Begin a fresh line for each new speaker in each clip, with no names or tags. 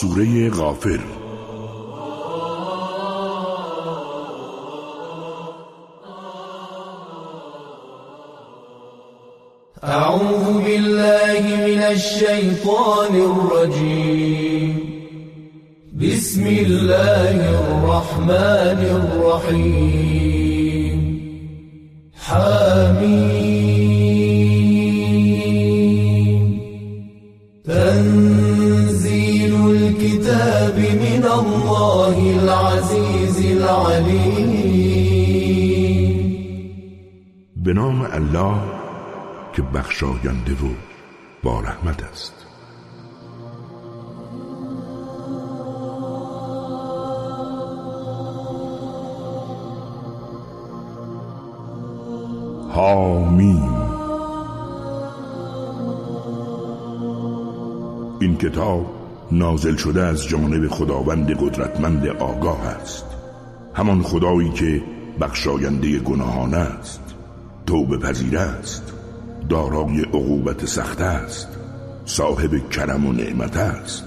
سوره غافر.
أعوذ بالله من الشيطان الرجيم. بسم الله الرحمن الرحيم.
به نام الله که بخشاینده و با رحمت است. حامیم این کتاب نازل شده از جانب خداوند قدرتمند آگاه است. همان خدایی که بخشاینده گناهان است. توبه پذیر است. دارای عقوبت سخت است. صاحب کرم و نعمت است.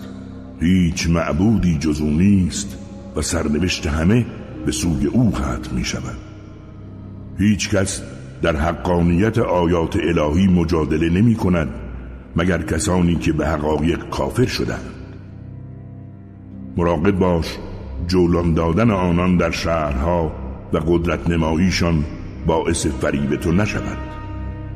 هیچ معبودی جز او نیست و سرنوشت همه به سوی او ختم می شود. هیچ کس در حقانیت آیات الهی مجادله نمی کند مگر کسانی که به حقایق کافر شدند. مراقب باش جولان دادن آنان در شهرها و قدرت نماییشان باعث فریب تو نشود.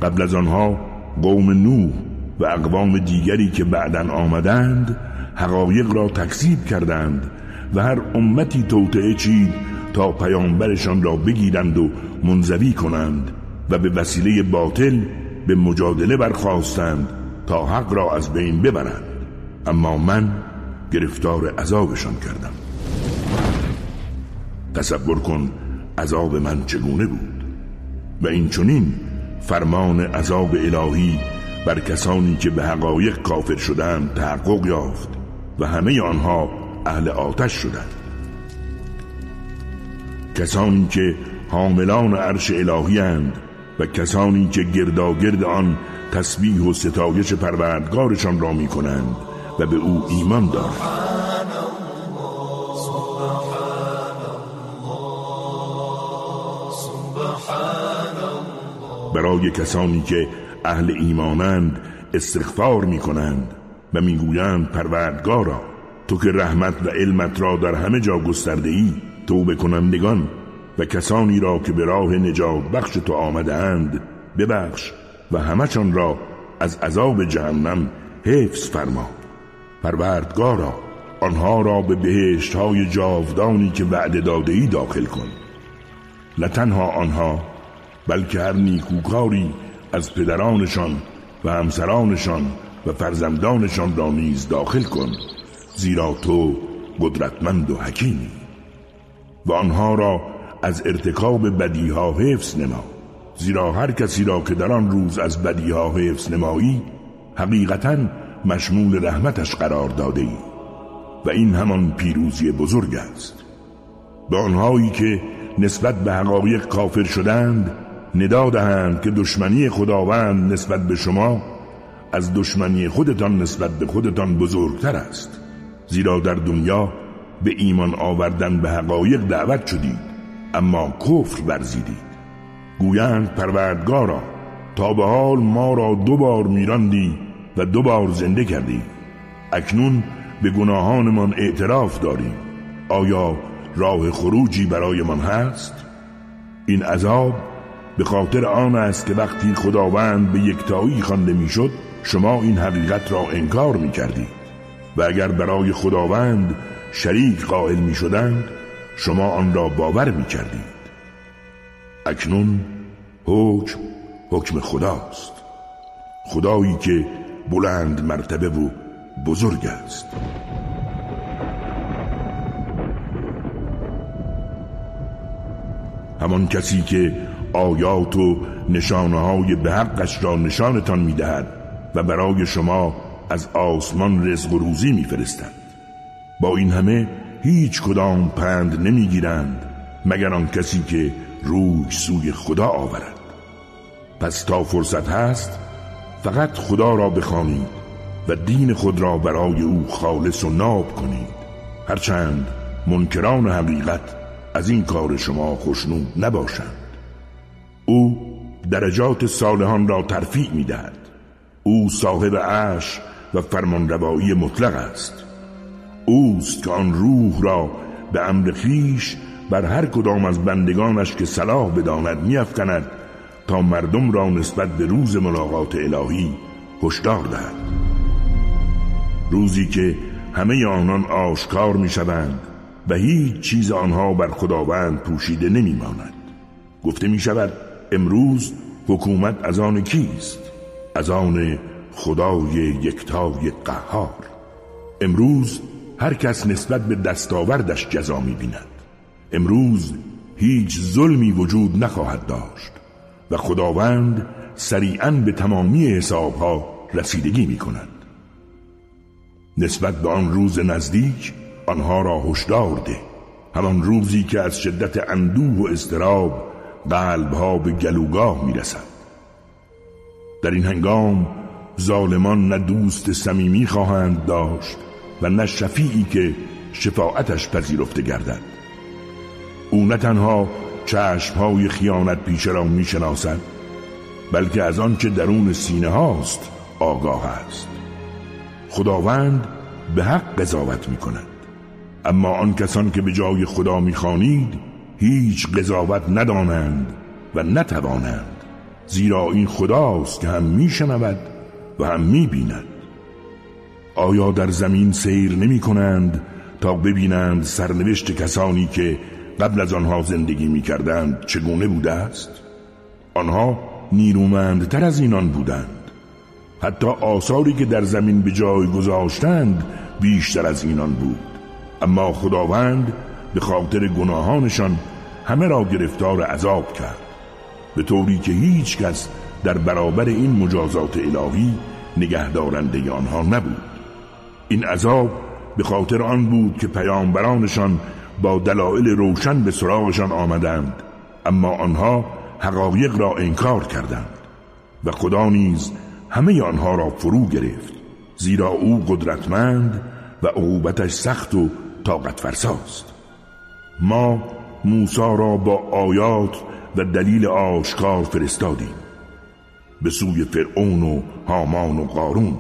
قبل از آنها قوم نوح و اقوام دیگری که بعدا آمدند حقایق را تکذیب کردند و هر امتی توطعه چید تا پیامبرشان را بگیرند و منزوی کنند و به وسیله باطل به مجادله برخواستند تا حق را از بین ببرند. اما من گرفتار عذابشان کردم. تصور کن عذاب من چگونه بود؟ و این چونین فرمان عذاب الهی بر کسانی که به حقایق کافر شدند تحقق یافت و همه آنها اهل آتش شدند. کسانی که حاملان عرش الهی اند و کسانی که گرداگرد آن تسبیح و ستایش پروردگارشان را می کنند و به او ایمان دارند. برای کسانی که اهل ایمانند استغفار می کنند و می‌گویند پروردگارا تو که رحمت و علمت را در همه جا گسترده ای توبه کنندگان و کسانی را که به راه نجات بخش تو آمده اند ببخش و همچان را از عذاب جهنم حفظ فرما. پروردگارا آنها را به بهشت های جاودانی که وعده داده ای داخل کن. نه تنها آنها بلکه هر نیکوکاری از پدرانشان و همسرانشان و فرزندانشان را نیز داخل کن زیرا تو قدرتمند و حکیمی. و آنها را از ارتکاب بدیها حفظ نما زیرا هر کسی را که در آن روز از بدیها حفظ نمایی حقیقتا مشمول رحمتش قرار داده ای. و این همان پیروزی بزرگ است. به آنهایی که نسبت به حقایق کافر شدند ندا دهند که دشمنی خداوند نسبت به شما از دشمنی خودتان نسبت به خودتان بزرگتر است. زیرا در دنیا به ایمان آوردن به حقایق دعوت شدید اما کفر ورزیدید. گویند پروردگارا تا به حال ما را دو بار میراندی و دو بار زنده کردی. اکنون به گناهانمان اعتراف داریم آیا راه خروجی برایمان هست؟ این عذاب به خاطر آن است که وقتی خداوند به یکتایی خوانده می‌شد شما این حقیقت را انکار می کردید و اگر برای خداوند شریک قائل می شدند شما آن را باور می کردید اکنون حکم حکم خداست. خدایی که بلند مرتبه و بزرگ است. همان کسی که آیات و نشانه های به حقش را نشانتان می‌دهد و برای شما از آسمان رزق و روزی میفرستند. با این همه هیچ کدام پند نمی‌گیرند مگر آن کسی که روی سوی خدا آورد. پس تا فرصت هست فقط خدا را بخوانید و دین خود را برای او خالص و ناب کنید. هرچند منکران حقیقت از این کار شما خوشنود نباشند. او درجات صالحان را ترفیع می‌دهد. او صاحب عش و فرمانروایی مطلق است. اوست که آن روح را به امر خیش بر هر کدام از بندگانش که صلاح بداند میافکند تا مردم را نسبت به روز ملاقات الهی هشدار دهد. روزی که همه آنان آشکار می‌شوند و هیچ چیز آنها بر خداوند پوشیده نمیماند. گفته می شود امروز حکومت از آن کیست؟ از آن خدای یکتای قهار. امروز هر کس نسبت به دستاوردش جزا می بیند امروز هیچ ظلمی وجود نخواهد داشت و خداوند سریعا به تمامی حسابها رسیدگی می کند نسبت به آن روز نزدیک آنها را هشدار ده. همان روزی که از شدت اندوه و استراب قلبها به گلوگاه می رسد در این هنگام ظالمان نه دوست صمیمی خواهند داشت و نه شفیعی که شفاعتش پذیرفته گردد. او نه تنها چشمهای خیانت پیشه را می‌شناسد بلکه از آنچه درون سینه هاست آگاه است. خداوند به حق قضاوت می کند اما آن کسان که به جای خدا می‌خوانید هیچ قضاوت ندانند و نتوانند زیرا این خداست که هم میشنود و هم می‌بیند. آیا در زمین سیر نمی کنند تا ببینند سرنوشت کسانی که قبل از آنها زندگی می کردند چگونه بوده است؟ آنها نیرومندتر از اینان بودند. حتی آثاری که در زمین به جای گذاشتند بیشتر از اینان بود. اما خداوند به خاطر گناهانشان همه را گرفتار عذاب کرد. به طوری که هیچ کس در برابر این مجازات الهی نگهدارنده آنها نبود. این عذاب به خاطر آن بود که پیامبرانشان با دلایل روشن به سراغشان آمدند اما آنها حقایق را انکار کردند و خدا نیز همه آنها را فرو گرفت زیرا او قدرتمند و عقوبتش سخت و طاقت فرساست ما موسی را با آیات و دلیل آشکار فرستادیم. به سوی فرعون و هامان و قارون.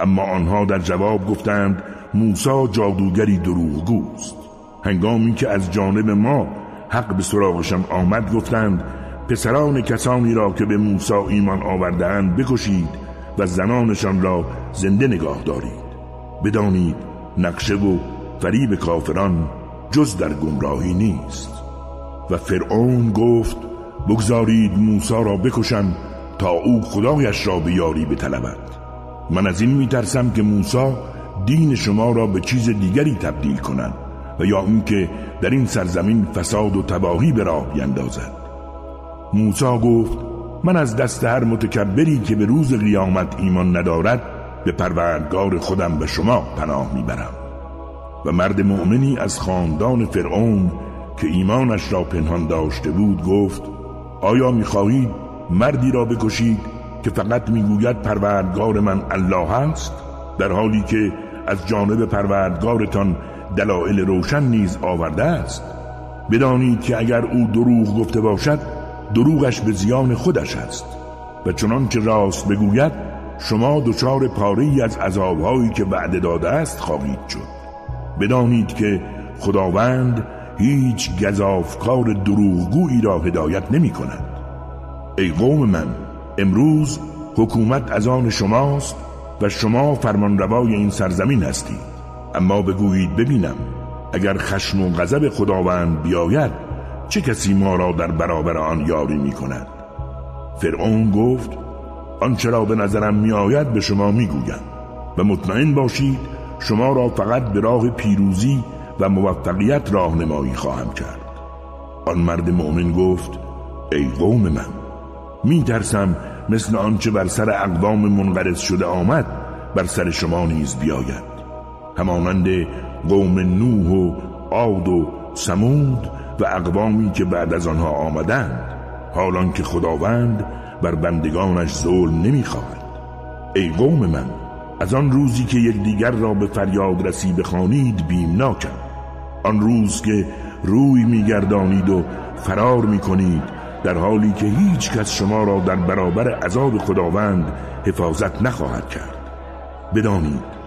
اما آنها در جواب گفتند موسی جادوگری دروغگوست. هنگامی که از جانب ما حق به سراغشان آمد گفتند پسران کسانی را که به موسی ایمان آوردهاند بکشید و زنانشان را زنده نگاه دارید. بدانید نقشه و فریب کافران جز در گمراهی نیست. و فرعون گفت بگذارید موسی را بکشم تا او خدایش را به یاری بطلبد. من از این میترسم که موسی دین شما را به چیز دیگری تبدیل کنند و یا اینکه در این سرزمین فساد و تباهی به راه بیندازد. موسی گفت من از دست هر متکبری که به روز قیامت ایمان ندارد به پروردگار خودم به شما پناه می‌برم. و مرد مؤمنی از خاندان فرعون که ایمانش را پنهان داشته بود گفت آیا می‌خواهید مردی را بکشید که فقط می‌گوید پروردگار من الله است؟ در حالی که از جانب پروردگارتان دلایل روشن نیز آورده است. بدانید که اگر او دروغ گفته باشد دروغش به زیان خودش است. و چنان که راست بگوید شما دچار پاره از عذابهایی که وعده داده است خواهید شد. بدانید که خداوند هیچ گذافکار دروغگویی را هدایت نمی کند ای قوم من امروز حکومت از آن شماست و شما فرمانروای این سرزمین هستید. اما بگویید ببینم اگر خشم و غضب خداوند بیاید چه کسی ما را در برابر آن یاری می کند فرعون گفت آنچه را به نظرم می آید به شما می گویم و مطمئن باشید شما را فقط به راه پیروزی و موفقیت راهنمایی خواهم کرد. آن مرد مؤمن گفت ای قوم من می ترسم مثل آنچه بر سر اقوام منقرض شده آمد بر سر شما نیز بیاید. همانند قوم نوح و عاد و سمود و اقوامی که بعد از آنها آمدند حالان که خداوند بر بندگانش ظلم نمی‌خواهد. ای قوم من از آن روزی که یکدیگر را به فریاد رسی بخوانید بیمناکم آن روز که روی میگردانید و فرار می‌کنید در حالی که هیچ کس شما را در برابر عذاب خداوند حفاظت نخواهد کرد. بدانید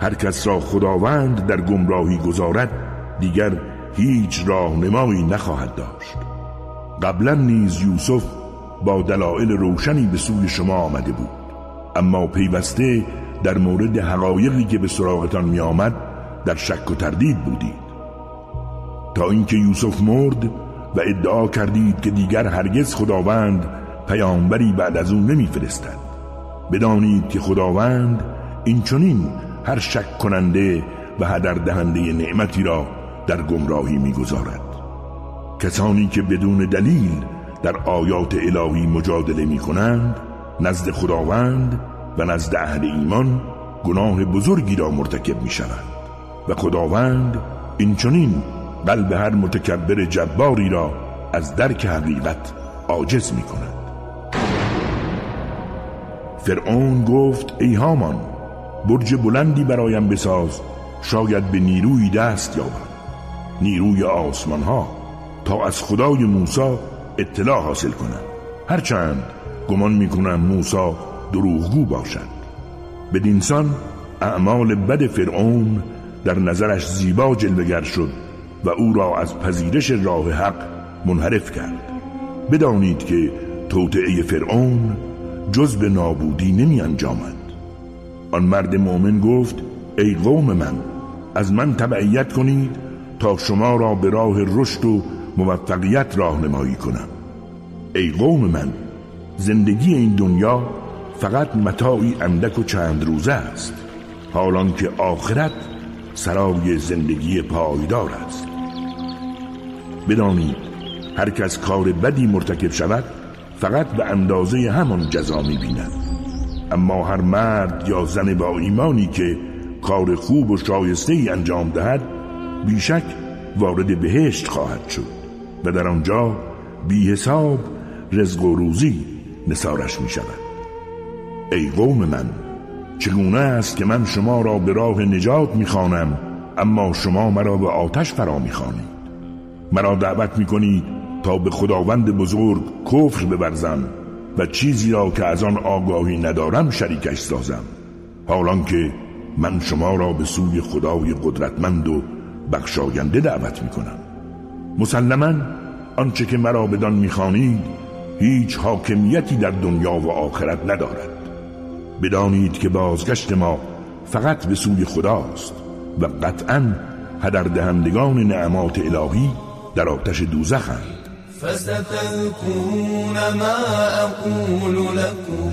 هر کس را خداوند در گمراهی گذارد دیگر هیچ راهنمایی نخواهد داشت. قبلا نیز یوسف با دلایل روشنی به سوی شما آمده بود. اما پیوسته در مورد حقایقی که به سراغتان می آمد در شک و تردید بودید. تا اینکه یوسف مرد و ادعا کردید که دیگر هرگز خداوند پیامبری بعد از او نمیفرستد. بدانید که خداوند این چنین هر شک کننده و هدر دهنده نعمتی را در گمراهی می‌گذارد. کسانی که بدون دلیل در آیات الهی مجادله می کنند نزد خداوند و نزد اهل ایمان گناه بزرگی را مرتکب می شوند و خداوند این چنین قلب هر متکبر جباری را از درک حقیقت عاجز می کند فرعون گفت ای هامان برج بلندی برایم بساز شاید به نیروی دست یابم. نیروی آسمان ها تا از خدای موسی اطلاع حاصل کنم. هرچند گمان می‌کنم موسی دروغگو باشد. بدینسان اعمال بد فرعون در نظرش زیبا جلوگر شد و او را از پذیرش راه حق منحرف کرد. بدانید که توطعه فرعون جز به نابودی نمی انجامد. آن مرد مؤمن گفت ای قوم من از من تبعیت کنید تا شما را به راه رشد و موفقیت راهنمایی کنم. ای قوم من زندگی این دنیا فقط متاعی اندک و چند روزه است. حالان که آخرت سرای زندگی پایدار است. بدانید هر کس کار بدی مرتکب شود فقط به اندازه همان جزا بیند اما هر مرد یا زن با ایمانی که کار خوب و شایسته ای انجام دهد بیشک وارد بهشت خواهد شد و در آنجا بی حساب رزق و روزی نسارش می شود ای قوم من چگونه است که من شما را به راه نجات می‌خوانم اما شما مرا به آتش فرا می‌خوانید؟ مرا دعوت می‌کنید تا به خداوند بزرگ کفر ببرزم و چیزی را که از آن آگاهی ندارم شریکش سازم. حالان که من شما را به سوی خدای قدرتمند و بخشاینده دعوت می‌کنم. مسلما آنچه که مرا بدان می‌خوانید هیچ حاکمیتی در دنیا و آخرت ندارد. بدانید که بازگشت ما فقط به سوی خداست و قطعا هدر دهندگان نعمات الهی در آتش دوزخند.
فستذكرون ما اقول لكم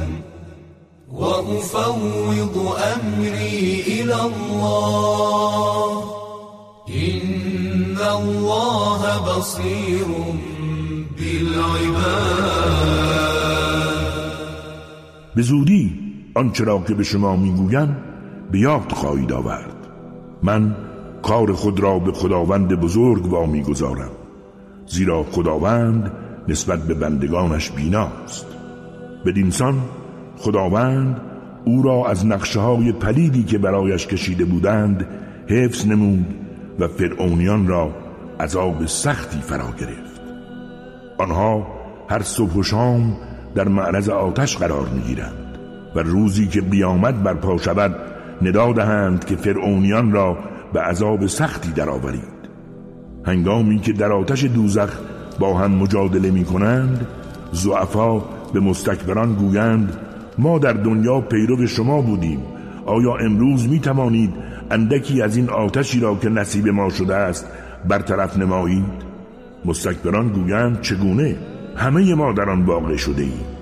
وافوض امری الى الله. ان الله بصير بالعباد.
به زودی آنچه را که به شما می‌گویم به یاد خواهید آورد. من کار خود را به خداوند بزرگ با می‌گذارم زیرا خداوند نسبت به بندگانش بیناست. بدینسان خداوند او را از نقشه های پلیدی که برایش کشیده بودند حفظ نمود و فرعونیان را عذاب سختی فرا گرفت. آنها هر صبح و شام در معرض آتش قرار می‌گیرند. و روزی که قیامت برپا شود ندا دهند که فرعونیان را به عذاب سختی درآورید. هنگامی که در آتش دوزخ با هم مجادله می کنند زعفا به مستکبران گویند ما در دنیا پیرو شما بودیم. آیا امروز می توانید اندکی از این آتشی را که نصیب ما شده است برطرف نمایید؟ مستکبران گویند چگونه؟ همه ما در آن واقع شده ایم.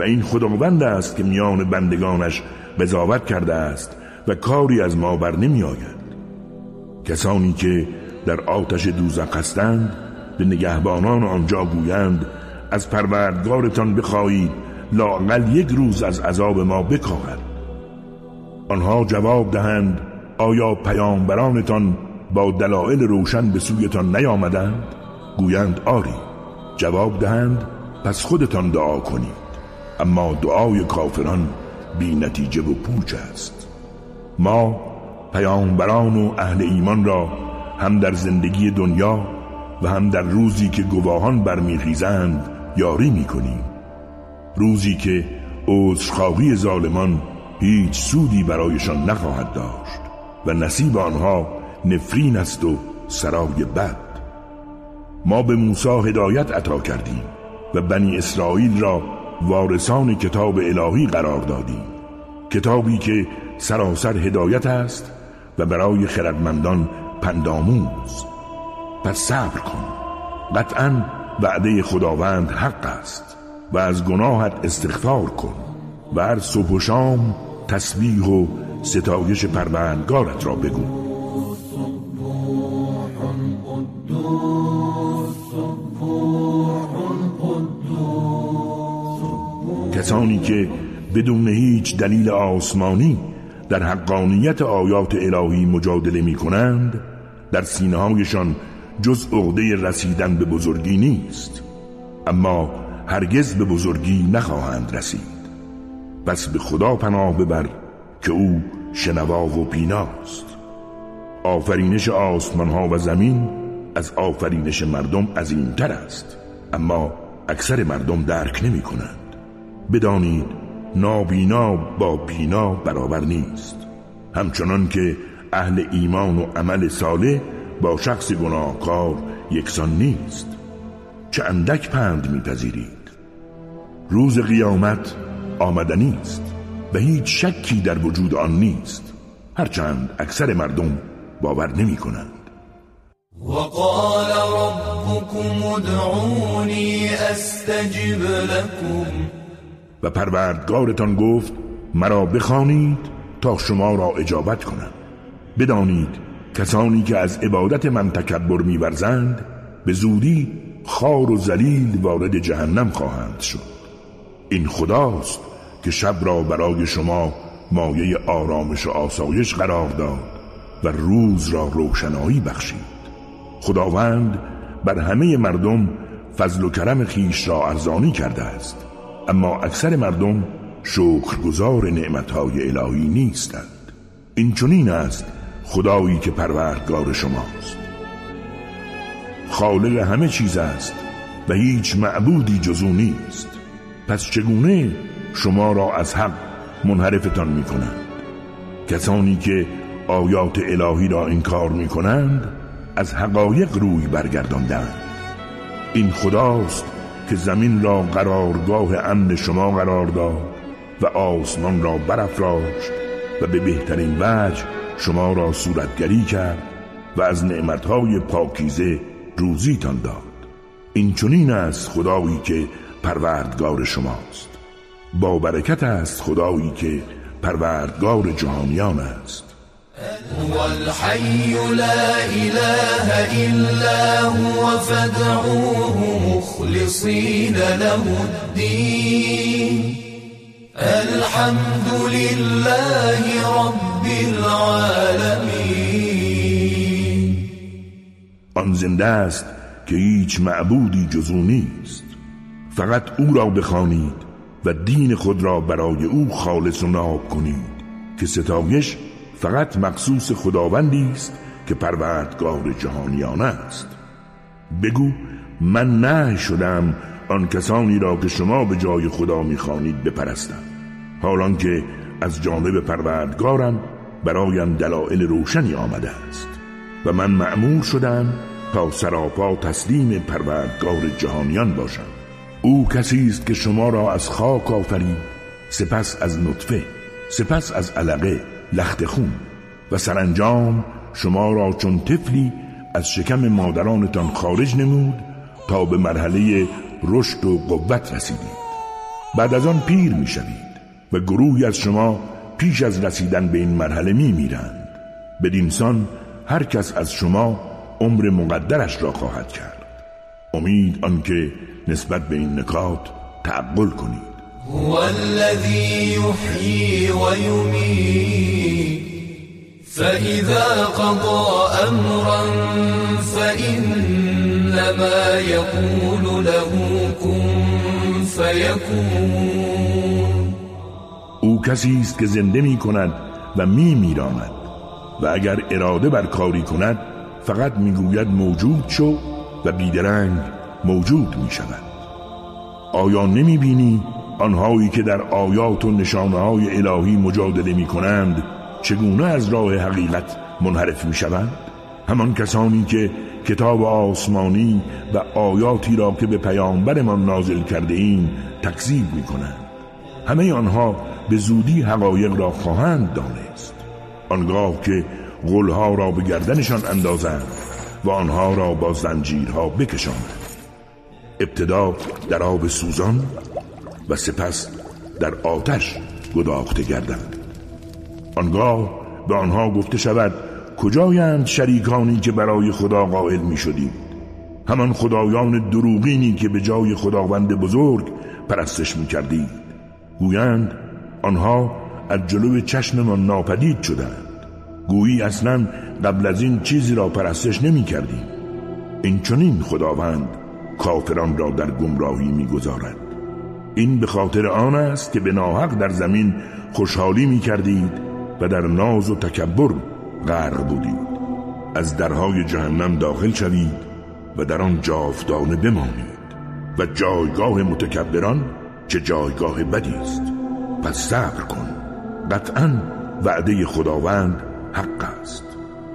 و این خداوند است که میان بندگانش قضاوت کرده است و کاری از ما بر نمی آید. کسانی که در آتش دوزخ هستند به نگهبانان آنجا گویند از پروردگارتان بخواهید لاقل یک روز از عذاب ما بکاهد. آنها جواب دهند آیا پیامبرانتان با دلایل روشن به سویتان نیامدند؟ گویند آری. جواب دهند پس خودتان دعا کنید. اما دعای کافران بی نتیجه و پوچ است. ما پیامبران و اهل ایمان را هم در زندگی دنیا و هم در روزی که گواهان برمیخیزند یاری می‌کنیم. روزی که عذرخواهی ظالمان هیچ سودی برایشان نخواهد داشت و نصیب آنها نفرین است و سرای بد. ما به موسی هدایت عطا کردیم و بنی اسرائیل را وارثان کتاب الهی قرار دادیم کتابی که سراسر هدایت است و برای خردمندان پنداموز پس صبر کن. قطعا وعده خداوند حق است و از گناهت استغفار کن و هر صبح و شام تسبیح و ستایش پروردگارت را بگو. کسانی که بدون هیچ دلیل آسمانی در حقانیت آیات الهی مجادله می کنند در سینه هایشان جز عقده رسیدن به بزرگی نیست. اما هرگز به بزرگی نخواهند رسید. پس به خدا پناه ببر که او شنوا و بیناست آفرینش آسمان ها و زمین از آفرینش مردم عظیمتر است. اما اکثر مردم درک نمی کنند بدانید نابینا با بینا برابر نیست. همچنان که اهل ایمان و عمل صالح با شخص گناهکار یکسان نیست. چه اندک پند میپذیرید؟ روز قیامت آمدنی است و هیچ شکی در وجود آن نیست. هرچند اکثر مردم باور نمی کنند
وقال ربكم ادعوني استجب لكم.
و پروردگارتان گفت مرا بخوانید تا شما را اجابت کنم. بدانید کسانی که از عبادت من تکبر میورزند به زودی خار و زلیل وارد جهنم خواهند شد. این خداست که شب را برای شما مایه آرامش و آسایش قرار داد و روز را روشنایی بخشید. خداوند بر همه مردم فضل و کرم خیش را ارزانی کرده است. اما اکثر مردم شکرگزار نعمتهای الهی نیستند. این چنین است خدایی که پروردگار شماست. خالق همه چیز است و هیچ معبودی جزو نیست. پس چگونه شما را از حق منحرفتان می کنند کسانی که آیات الهی را انکار می کنند از حقایق روی برگرداندند این خداست که زمین را قرارگاه امن شما قرار داد و آسمان را برافراشت و به بهترین وجه شما را صورتگری کرد و از نعمتهای پاکیزه روزیتان داد. این چنین است خدایی که پروردگار شماست. با برکت است خدایی که پروردگار جهانیان است.
هو الحي لا إله إلا هو فادعوه. مخلصين له الدين. الحمد لله رب العالمين.
آن زنده است که هیچ معبودی جزو نیست. فقط او را بخوانید و دین خود را برای او خالص و ناب کنید که ستایش فقط مخصوص خداوندی است که پروردگار جهانیان است. بگو من نه شدم آن کسانی را که شما به جای خدا می‌خوانید بپرستم. حالان که از جانب پروردگارم برایم دلایل روشنی آمده است. و من معمور شدم تا سراپا تسلیم پروردگار جهانیان باشم. او کسی است که شما را از خاک آفرید سپس از نطفه سپس از علقه لخت خون و سرانجام شما را چون طفلی از شکم مادرانتان خارج نمود تا به مرحله رشد و قوت رسیدید. بعد از آن پیر می شوید و گروهی از شما پیش از رسیدن به این مرحله می میرند بدینسان هر کس از شما عمر مقدرش را خواهد کرد. امید آنکه نسبت به این نکات تعقل کنید.
هو الذي يحيي ويميت فإذا قضى أمرا فإنما يقول له كن فيكون
او کسی است که زنده می کند و می میراند و اگر اراده بر کاری کند فقط می‌گوید موجود شو و بیدرنگ موجود می شود آیا نمی بینی آنهایی که در آیات و نشانه های الهی مجادله می کنند چگونه از راه حقیقت منحرف می شوند؟ همان کسانی که کتاب آسمانی و آیاتی را که به پیامبرمان نازل کرده ایم تکذیب می کنند همه آنها به زودی حقایق را خواهند دانست. آنگاه که غلها را به گردنشان اندازند و آنها را با زنجیرها بکشانند ابتدا در آب سوزان و سپس در آتش گداخته گردند. آنگاه به آنها گفته شود کجایند شریکانی که برای خدا قائل می شدید همان خدایان دروغینی که به جای خداوند بزرگ پرستش می کردید گویند آنها از جلو چشممان ناپدید شدند. گویی اصلا قبل از این چیزی را پرستش نمی کردیم این چنین خداوند کافران را در گمراهی می‌گذارد. این به خاطر آن است که به ناحق در زمین خوشحالی می کردید و در ناز و تکبر غرق بودید. از درهای جهنم داخل شوید و در آن جاودانه بمانید. و جایگاه متکبران چه جایگاه بدی است. پس صبر کن. قطعا وعده خداوند حق است.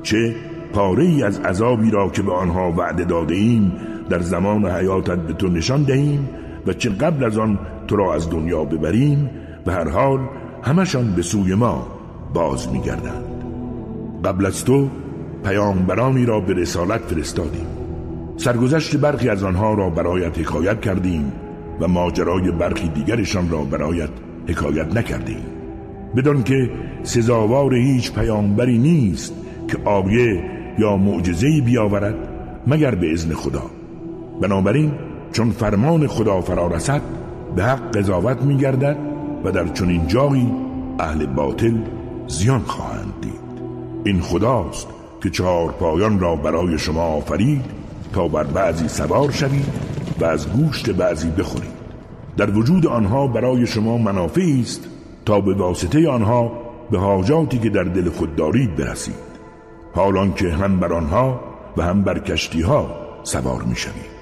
چه پاره ای از عذابی را که به آنها وعده داده ایم در زمان حیاتت به تو نشان دهیم و چه قبل از آن تو را از دنیا ببریم به هر حال همشان به سوی ما باز میگردند. قبل از تو پیامبرانی را به رسالت فرستادیم. سرگذشت برخی از آنها را برایت حکایت کردیم و ماجرای برخی دیگرشان را برایت حکایت نکردیم. بدان که سزاوار هیچ پیامبری نیست که آیه یا معجزه‌ای بیاورد مگر به اذن خدا. بنابراین چون فرمان خدا فرا رسد به حق قضاوت میگردد و در چنین جایی اهل باطل زیان خواهند. این خداست که چهار پایان را برای شما آفرید تا بر بعضی سوار شوید و از گوشت بعضی بخورید. در وجود آنها برای شما منافعی است تا به واسطه آنها به حاجاتی که در دل خود دارید برسید. حالان که هم بر آنها و هم بر کشتی ها سوار می شوید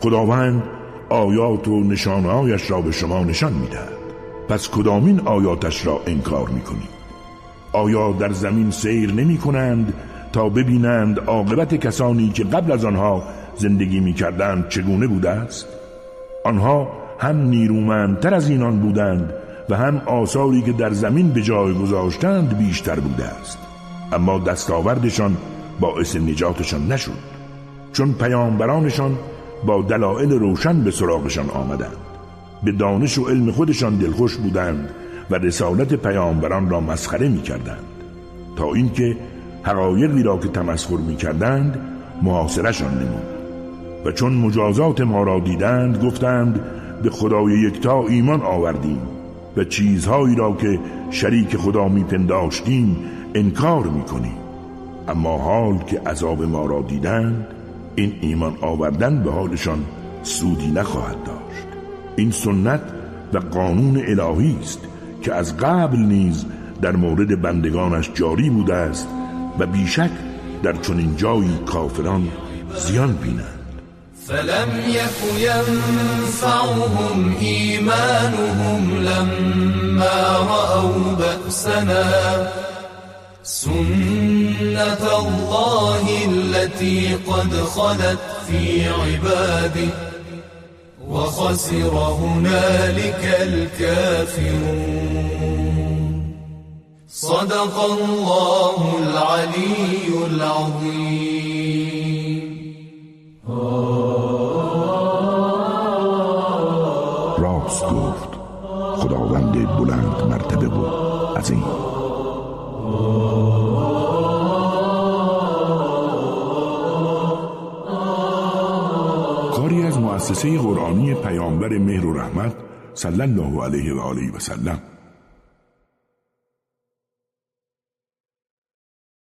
خداوند آیات و نشانهایش را به شما نشان می دهد پس کدامین آیاتش را انکار می کنید آیا در زمین سیر نمی کنند تا ببینند عاقبت کسانی که قبل از آنها زندگی می کردند چگونه بوده است؟ آنها هم نیرومندتر از اینان بودند و هم آثاری که در زمین به جای گذاشتند بیشتر بوده است. اما دستاوردشان باعث نجاتشان نشد چون پیامبرانشان با دلایل روشن به سراغشان آمدند. به دانش و علم خودشان دلخوش بودند و رسالت پیامبران را مسخره می کردند تا اینکه حقایقی را که تمسخر می کردند محاصرشان نمود. و چون مجازات ما را دیدند گفتند به خدای یکتا ایمان آوردیم و چیزهایی را که شریک خدا میپنداشتیم انکار می‌کنیم. اما حال که عذاب ما را دیدند این ایمان آوردن به حالشان سودی نخواهد داشت. این سنت و قانون الهی است که از قبل نیز در مورد بندگانش جاری بوده است و بیشک در چنین جایی کافران زیان بینند.
فلم يك ينفعهم إيمانهم لما رأوا بأسنا. سنة الله التي قد خلت في عباده. وخسر هنالك الكافرون. صدق الله العلي العظيم.
راست گفت. خداوند بلند مرتبه بود. از مؤسسه قرآنی پیامبر مهر و رحمت صلی الله علیه و آله و سلم.